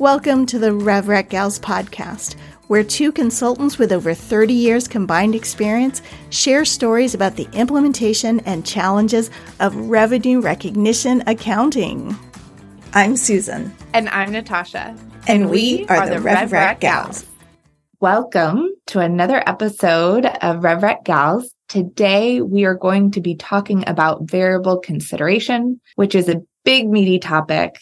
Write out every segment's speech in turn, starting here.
Welcome to the RevRec Gals podcast, where two consultants with over 30 years combined experience share stories about the implementation and challenges of revenue recognition accounting. I'm Susan. And I'm Natasha. And, and we, we, are, are the, the RevRec, RevRec Gals. Gals. Welcome to another episode of RevRec Gals. Today, we are going to be talking about variable consideration, which is a big, meaty topic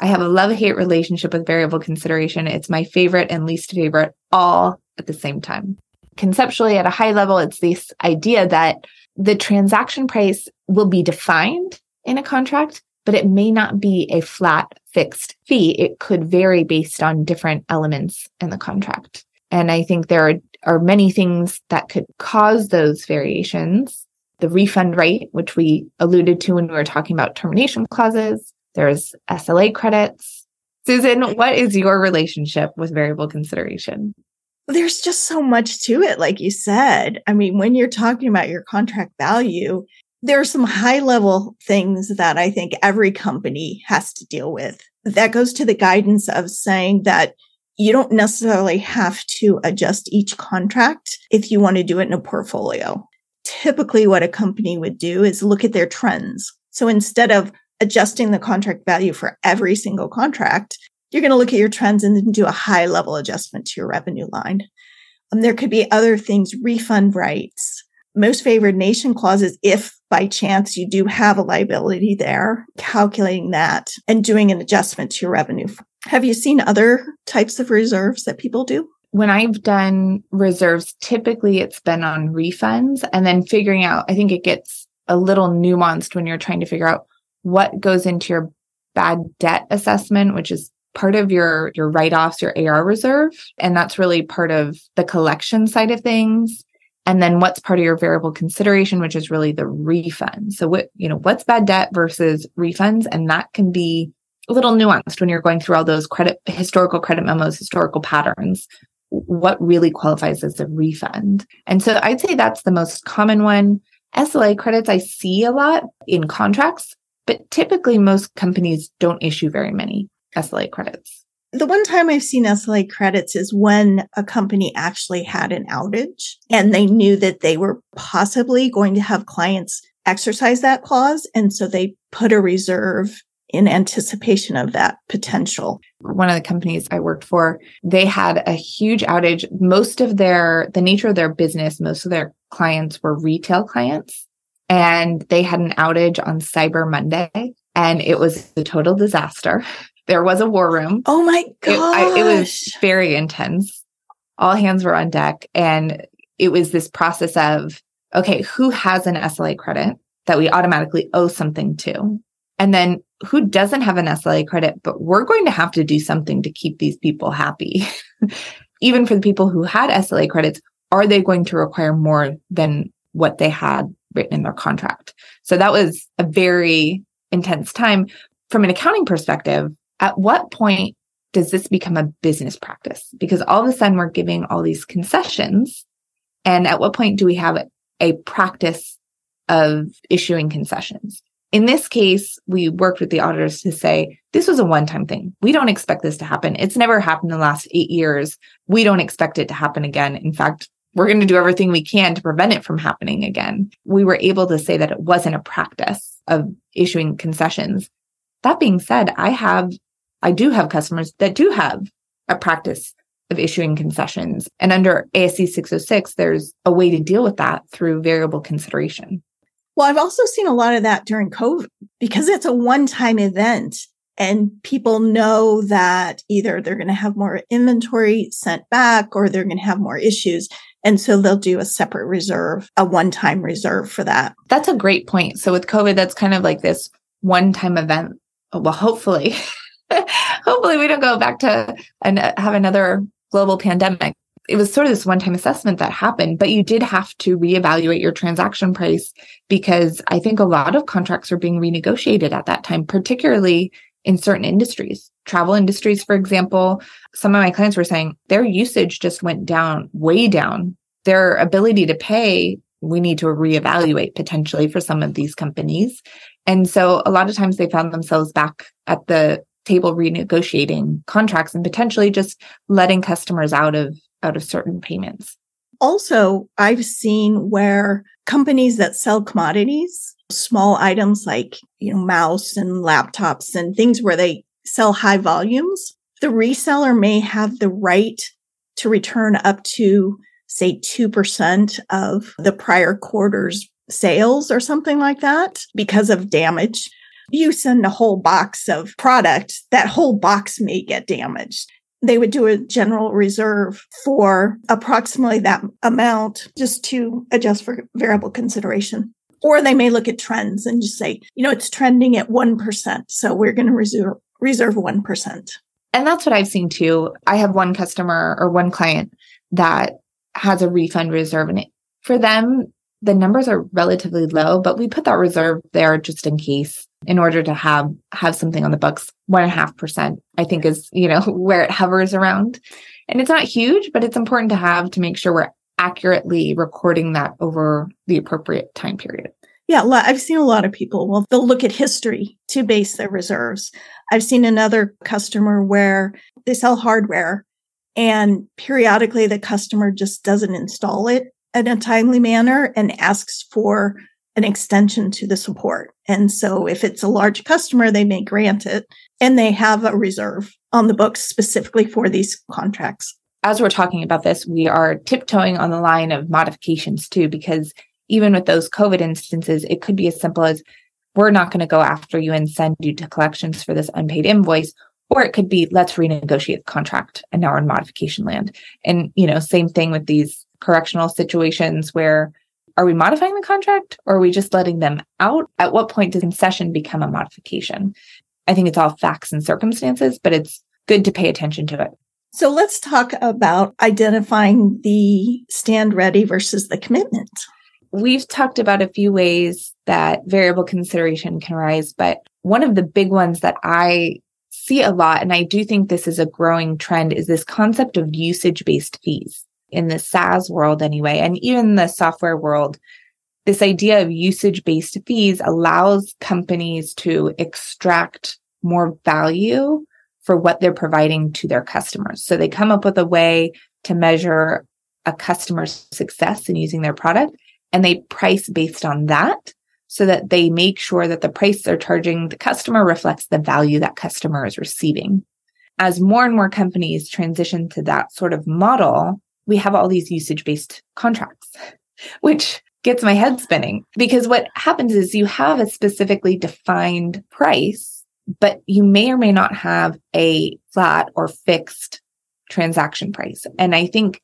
I have a love hate relationship with variable consideration. It's my favorite and least favorite all at the same time. Conceptually, at a high level, it's this idea that the transaction price will be defined in a contract, but it may not be a flat fixed fee. It could vary based on different elements in the contract. And I think there are, are many things that could cause those variations. The refund rate, which we alluded to when we were talking about termination clauses, there's SLA credits. Susan, what is your relationship with variable consideration? There's just so much to it, like you said. I mean, when you're talking about your contract value, there are some high level things that I think every company has to deal with. That goes to the guidance of saying that you don't necessarily have to adjust each contract if you want to do it in a portfolio. Typically, what a company would do is look at their trends. So instead of adjusting the contract value for every single contract, you're going to look at your trends and then do a high level adjustment to your revenue line. Um, there could be other things, refund rights, most favored nation clauses, if by chance you do have a liability there, calculating that and doing an adjustment to your revenue. Have you seen other types of reserves that people do? When I've done reserves, typically it's been on refunds and then figuring out, I think it gets a little nuanced when you're trying to figure out what goes into your bad debt assessment, which is part of your your write-offs, your AR reserve, and that's really part of the collection side of things. And then what's part of your variable consideration, which is really the refund. So what, you know, what's bad debt versus refunds? And that can be a little nuanced when you're going through all those credit, historical credit memos, historical patterns. What really qualifies as a refund? And so I'd say that's the most common one. SLA credits I see a lot in contracts but typically, most companies don't issue very many SLA credits. The one time I've seen SLA credits is when a company actually had an outage and they knew that they were possibly going to have clients exercise that clause. And so they put a reserve in anticipation of that potential. One of the companies I worked for, they had a huge outage. Most of their, the nature of their business, most of their clients were retail clients and they had an outage on Cyber Monday and it was a total disaster. There was a war room. Oh my god. It, it was very intense. All hands were on deck and it was this process of okay, who has an SLA credit that we automatically owe something to? And then who doesn't have an SLA credit, but we're going to have to do something to keep these people happy. Even for the people who had SLA credits, are they going to require more than what they had written in their contract. So that was a very intense time. From an accounting perspective, at what point does this become a business practice? Because all of a sudden we're giving all these concessions. And at what point do we have a practice of issuing concessions? In this case, we worked with the auditors to say, this was a one time thing. We don't expect this to happen. It's never happened in the last eight years. We don't expect it to happen again. In fact, we're going to do everything we can to prevent it from happening again. We were able to say that it wasn't a practice of issuing concessions. That being said, I have, I do have customers that do have a practice of issuing concessions. And under ASC 606, there's a way to deal with that through variable consideration. Well, I've also seen a lot of that during COVID because it's a one time event and people know that either they're going to have more inventory sent back or they're going to have more issues. And so they'll do a separate reserve, a one time reserve for that. That's a great point. So with COVID, that's kind of like this one time event. Well, hopefully, hopefully we don't go back to and have another global pandemic. It was sort of this one time assessment that happened, but you did have to reevaluate your transaction price because I think a lot of contracts were being renegotiated at that time, particularly in certain industries. Travel industries, for example, some of my clients were saying their usage just went down, way down. Their ability to pay, we need to reevaluate potentially for some of these companies. And so a lot of times they found themselves back at the table renegotiating contracts and potentially just letting customers out of out of certain payments. Also, I've seen where companies that sell commodities, small items like, you know, mouse and laptops and things where they sell high volumes, the reseller may have the right to return up to say 2% of the prior quarter's sales or something like that because of damage. You send a whole box of product, that whole box may get damaged. They would do a general reserve for approximately that amount just to adjust for variable consideration. Or they may look at trends and just say, you know, it's trending at 1%. So we're going to reserve, reserve 1%. And that's what I've seen too. I have one customer or one client that has a refund reserve and it, for them, the numbers are relatively low, but we put that reserve there just in case in order to have have something on the books. One and a half percent, I think, is you know where it hovers around, and it's not huge, but it's important to have to make sure we're accurately recording that over the appropriate time period. Yeah, I've seen a lot of people. Well, they'll look at history to base their reserves. I've seen another customer where they sell hardware and periodically the customer just doesn't install it in a timely manner and asks for an extension to the support. And so if it's a large customer, they may grant it and they have a reserve on the books specifically for these contracts. As we're talking about this, we are tiptoeing on the line of modifications too, because even with those COVID instances, it could be as simple as we're not going to go after you and send you to collections for this unpaid invoice. Or it could be let's renegotiate the contract and now we're in modification land. And, you know, same thing with these correctional situations where are we modifying the contract or are we just letting them out? At what point does concession become a modification? I think it's all facts and circumstances, but it's good to pay attention to it. So let's talk about identifying the stand ready versus the commitment. We've talked about a few ways that variable consideration can rise, but one of the big ones that I see a lot, and I do think this is a growing trend, is this concept of usage based fees in the SaaS world anyway, and even the software world. This idea of usage based fees allows companies to extract more value for what they're providing to their customers. So they come up with a way to measure a customer's success in using their product and they price based on that so that they make sure that the price they're charging the customer reflects the value that customer is receiving. As more and more companies transition to that sort of model, we have all these usage based contracts, which gets my head spinning because what happens is you have a specifically defined price, but you may or may not have a flat or fixed transaction price. And I think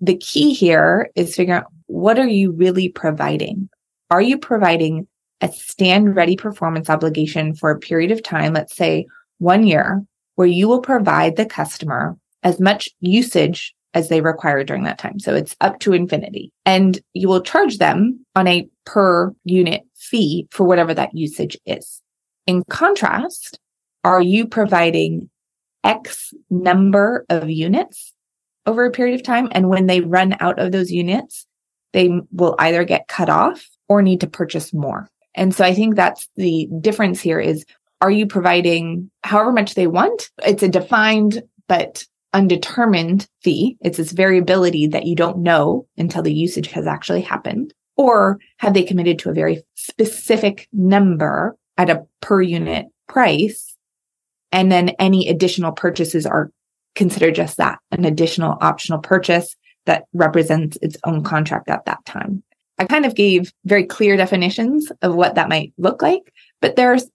the key here is figuring out what are you really providing? Are you providing a stand ready performance obligation for a period of time, let's say one year, where you will provide the customer as much usage as they require during that time. So it's up to infinity and you will charge them on a per unit fee for whatever that usage is. In contrast, are you providing X number of units over a period of time? And when they run out of those units, they will either get cut off or need to purchase more. And so I think that's the difference here is are you providing however much they want? It's a defined but undetermined fee. It's this variability that you don't know until the usage has actually happened. Or have they committed to a very specific number at a per unit price? And then any additional purchases are considered just that, an additional optional purchase that represents its own contract at that time. I kind of gave very clear definitions of what that might look like, but there's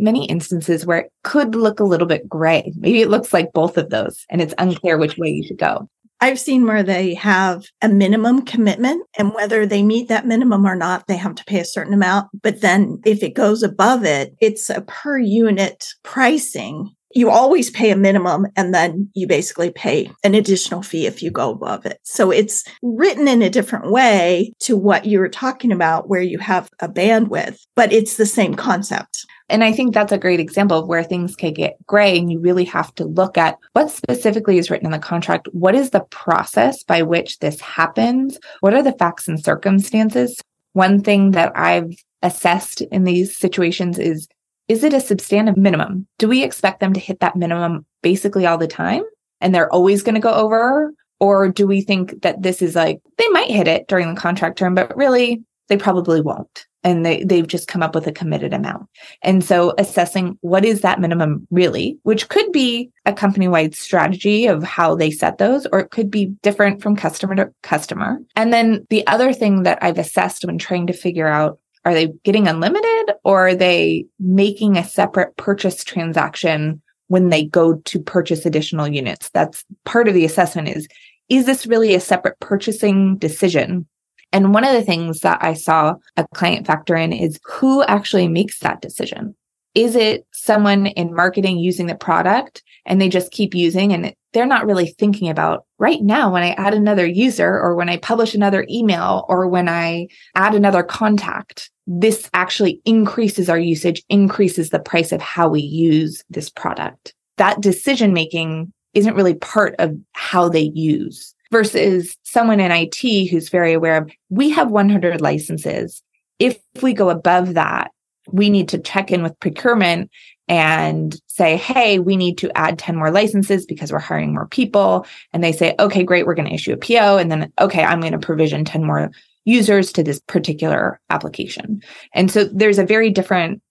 many instances where it could look a little bit gray. Maybe it looks like both of those and it's unclear which way you should go. I've seen where they have a minimum commitment and whether they meet that minimum or not, they have to pay a certain amount. But then if it goes above it, it's a per unit pricing you always pay a minimum and then you basically pay an additional fee if you go above it. So it's written in a different way to what you were talking about where you have a bandwidth, but it's the same concept. And I think that's a great example of where things can get gray and you really have to look at what specifically is written in the contract. What is the process by which this happens? What are the facts and circumstances? One thing that I've assessed in these situations is is it a substantive minimum? Do we expect them to hit that minimum basically all the time? And they're always going to go over? Or do we think that this is like, they might hit it during the contract term, but really they probably won't? And they, they've just come up with a committed amount. And so assessing what is that minimum really, which could be a company wide strategy of how they set those, or it could be different from customer to customer. And then the other thing that I've assessed when trying to figure out are they getting unlimited or are they making a separate purchase transaction when they go to purchase additional units? That's part of the assessment is, is this really a separate purchasing decision and one of the things that I saw a client factor in is who actually makes that decision. Is it someone in marketing using the product and they just keep using and they're not really thinking about right now when I add another user or when I publish another email or when I add another contact, this actually increases our usage, increases the price of how we use this product. That decision making isn't really part of how they use versus someone in IT who's very aware of we have 100 licenses. If we go above that, we need to check in with procurement and say, Hey, we need to add 10 more licenses because we're hiring more people. And they say, okay, great. We're going to issue a PO. And then, okay, I'm going to provision 10 more users to this particular application. And so there's a very different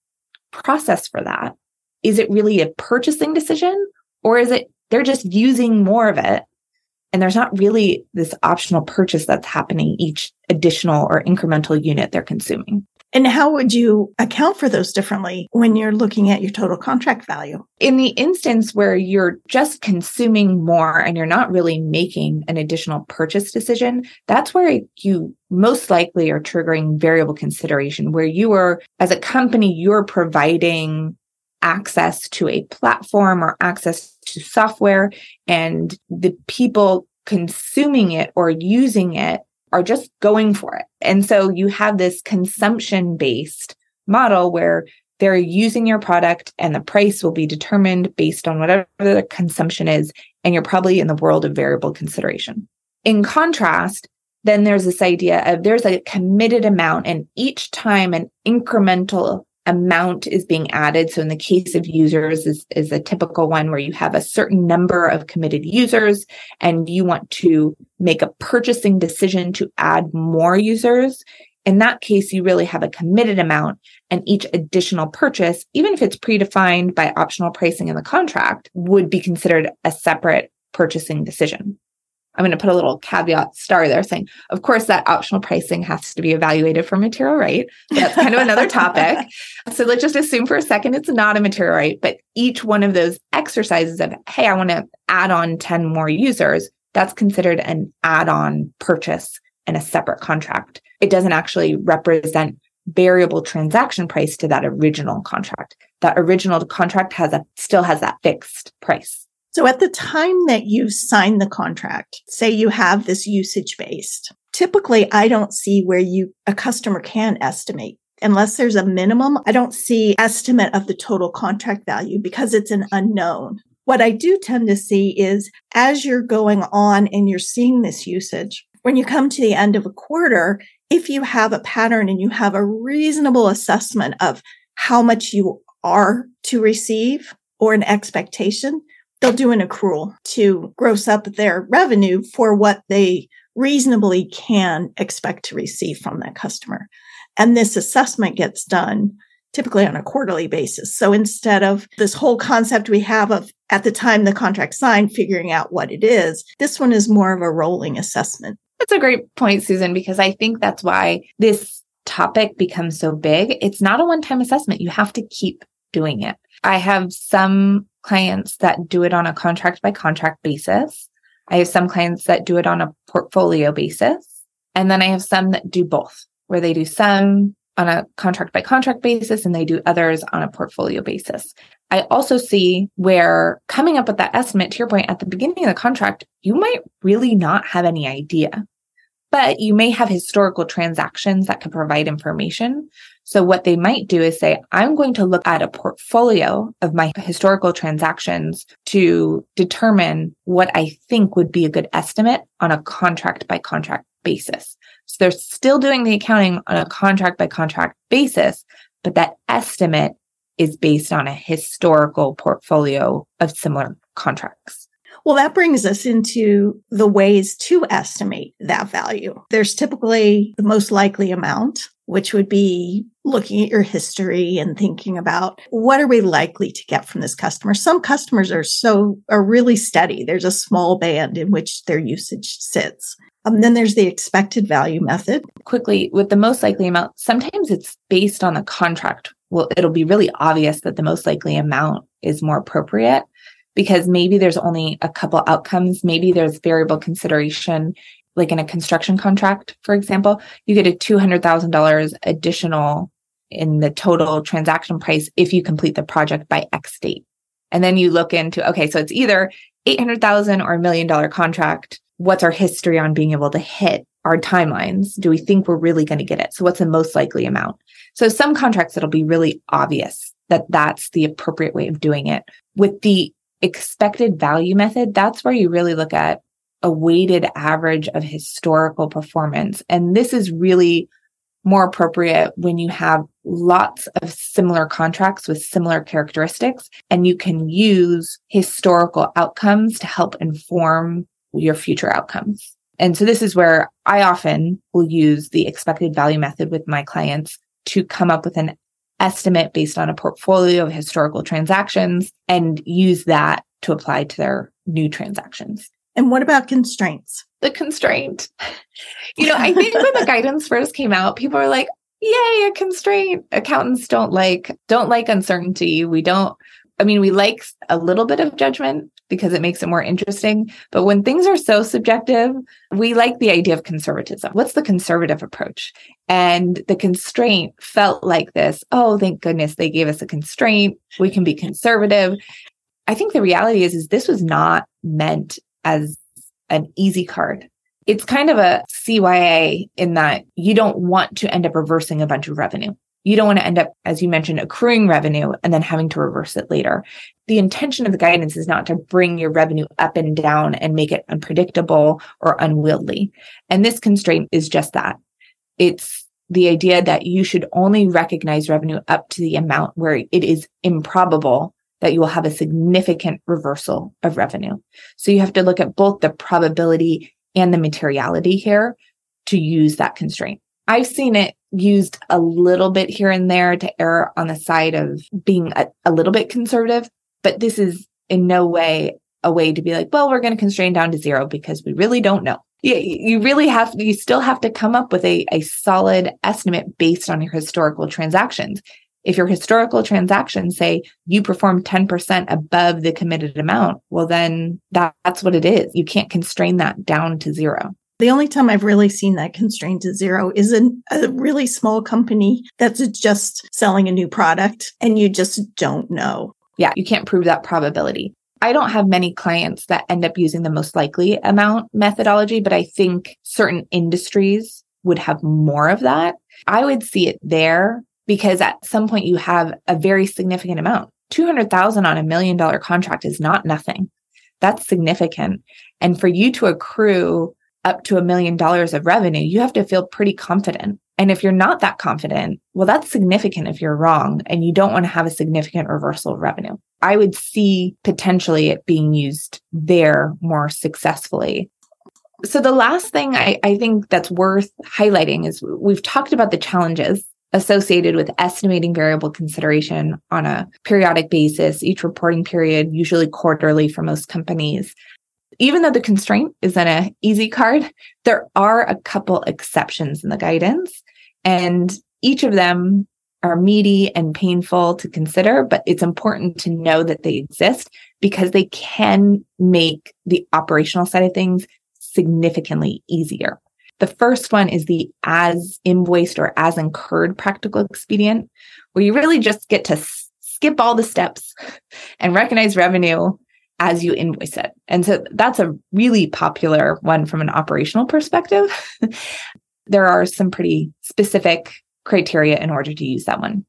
process for that. Is it really a purchasing decision or is it they're just using more of it and there's not really this optional purchase that's happening each additional or incremental unit they're consuming. And how would you account for those differently when you're looking at your total contract value? In the instance where you're just consuming more and you're not really making an additional purchase decision, that's where you most likely are triggering variable consideration, where you are, as a company, you're providing access to a platform or access to software and the people consuming it or using it are just going for it. And so you have this consumption based model where they're using your product and the price will be determined based on whatever the consumption is. And you're probably in the world of variable consideration. In contrast, then there's this idea of there's a committed amount and each time an incremental amount is being added. So in the case of users is, is a typical one where you have a certain number of committed users and you want to make a purchasing decision to add more users. In that case, you really have a committed amount and each additional purchase, even if it's predefined by optional pricing in the contract, would be considered a separate purchasing decision. I'm going to put a little caveat star there saying, of course, that optional pricing has to be evaluated for material right. That's kind of another topic. So let's just assume for a second it's not a material right, but each one of those exercises of, hey, I want to add on 10 more users, that's considered an add on purchase and a separate contract. It doesn't actually represent variable transaction price to that original contract. That original contract has a still has that fixed price. So at the time that you sign the contract, say you have this usage based, typically I don't see where you, a customer can estimate. Unless there's a minimum, I don't see estimate of the total contract value because it's an unknown. What I do tend to see is as you're going on and you're seeing this usage, when you come to the end of a quarter, if you have a pattern and you have a reasonable assessment of how much you are to receive or an expectation, they'll do an accrual to gross up their revenue for what they reasonably can expect to receive from that customer. And this assessment gets done typically on a quarterly basis. So instead of this whole concept we have of at the time the contract signed, figuring out what it is, this one is more of a rolling assessment. That's a great point, Susan, because I think that's why this topic becomes so big. It's not a one time assessment. You have to keep doing it. I have some clients that do it on a contract by contract basis. I have some clients that do it on a portfolio basis. And then I have some that do both, where they do some on a contract by contract basis and they do others on a portfolio basis. I also see where coming up with that estimate, to your point, at the beginning of the contract, you might really not have any idea, but you may have historical transactions that can provide information. So what they might do is say, I'm going to look at a portfolio of my historical transactions to determine what I think would be a good estimate on a contract by contract basis. So they're still doing the accounting on a contract by contract basis, but that estimate is based on a historical portfolio of similar contracts. Well, that brings us into the ways to estimate that value. There's typically the most likely amount, which would be looking at your history and thinking about what are we likely to get from this customer. Some customers are so, are really steady. There's a small band in which their usage sits. Um, then there's the expected value method. Quickly, with the most likely amount, sometimes it's based on the contract. Well, it'll be really obvious that the most likely amount is more appropriate because maybe there's only a couple outcomes. Maybe there's variable consideration, like in a construction contract, for example, you get a $200,000 additional in the total transaction price if you complete the project by X date. And then you look into, okay, so it's either 800,000 or a million dollar contract. What's our history on being able to hit our timelines? Do we think we're really going to get it? So what's the most likely amount? So some contracts, it'll be really obvious that that's the appropriate way of doing it. With the expected value method, that's where you really look at a weighted average of historical performance. And this is really more appropriate when you have lots of similar contracts with similar characteristics and you can use historical outcomes to help inform your future outcomes. And so this is where I often will use the expected value method with my clients to come up with an estimate based on a portfolio of historical transactions and use that to apply to their new transactions. And what about constraints? The constraint. You know, I think when the guidance first came out, people were like, yay, a constraint. Accountants don't like don't like uncertainty. We don't I mean, we like a little bit of judgment because it makes it more interesting. But when things are so subjective, we like the idea of conservatism. What's the conservative approach? And the constraint felt like this. Oh, thank goodness they gave us a constraint. We can be conservative. I think the reality is, is this was not meant as an easy card. It's kind of a CYA in that you don't want to end up reversing a bunch of revenue. You don't want to end up, as you mentioned, accruing revenue and then having to reverse it later. The intention of the guidance is not to bring your revenue up and down and make it unpredictable or unwieldy. And this constraint is just that. It's the idea that you should only recognize revenue up to the amount where it is improbable that you will have a significant reversal of revenue. So you have to look at both the probability and the materiality here to use that constraint. I've seen it used a little bit here and there to err on the side of being a, a little bit conservative, but this is in no way a way to be like, well, we're going to constrain down to zero because we really don't know. You, you really have, you still have to come up with a, a solid estimate based on your historical transactions. If your historical transactions say you perform 10% above the committed amount, well, then that, that's what it is. You can't constrain that down to zero. The only time I've really seen that constrained to zero is in a really small company that's just selling a new product and you just don't know. Yeah, you can't prove that probability. I don't have many clients that end up using the most likely amount methodology, but I think certain industries would have more of that. I would see it there because at some point you have a very significant amount. 200,000 on a million dollar contract is not nothing. That's significant. And for you to accrue up to a million dollars of revenue, you have to feel pretty confident. And if you're not that confident, well, that's significant if you're wrong and you don't want to have a significant reversal of revenue. I would see potentially it being used there more successfully. So the last thing I, I think that's worth highlighting is we've talked about the challenges associated with estimating variable consideration on a periodic basis, each reporting period, usually quarterly for most companies even though the constraint isn't an easy card, there are a couple exceptions in the guidance, and each of them are meaty and painful to consider, but it's important to know that they exist because they can make the operational side of things significantly easier. The first one is the as invoiced or as incurred practical expedient, where you really just get to skip all the steps and recognize revenue as you invoice it. And so that's a really popular one from an operational perspective. there are some pretty specific criteria in order to use that one.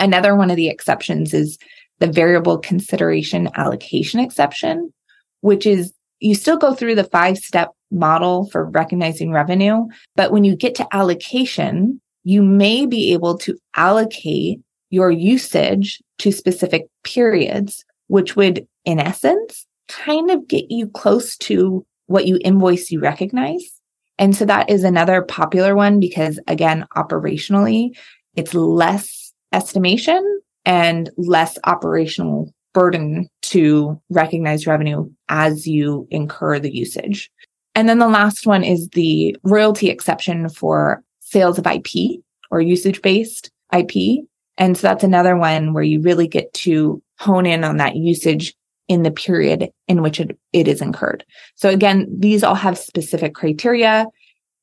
Another one of the exceptions is the variable consideration allocation exception, which is you still go through the five step model for recognizing revenue, but when you get to allocation, you may be able to allocate your usage to specific periods, which would, in essence, kind of get you close to what you invoice you recognize. And so that is another popular one because again, operationally, it's less estimation and less operational burden to recognize revenue as you incur the usage. And then the last one is the royalty exception for sales of IP or usage based IP. And so that's another one where you really get to hone in on that usage in the period in which it, it is incurred. So again, these all have specific criteria.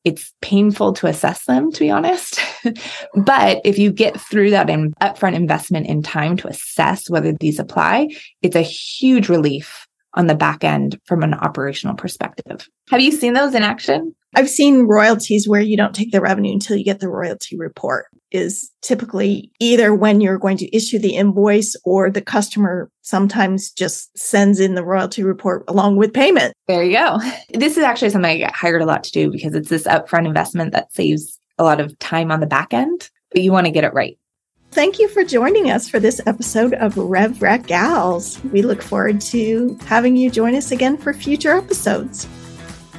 It's painful to assess them, to be honest. but if you get through that in, upfront investment in time to assess whether these apply, it's a huge relief on the back end from an operational perspective. Have you seen those in action? I've seen royalties where you don't take the revenue until you get the royalty report is typically either when you're going to issue the invoice or the customer sometimes just sends in the royalty report along with payment. There you go. This is actually something I get hired a lot to do because it's this upfront investment that saves a lot of time on the back end, but you want to get it right. Thank you for joining us for this episode of RevRec Gals. We look forward to having you join us again for future episodes.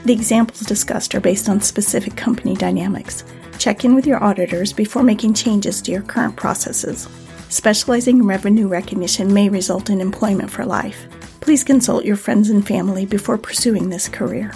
The examples discussed are based on specific company dynamics. Check in with your auditors before making changes to your current processes. Specializing in revenue recognition may result in employment for life. Please consult your friends and family before pursuing this career.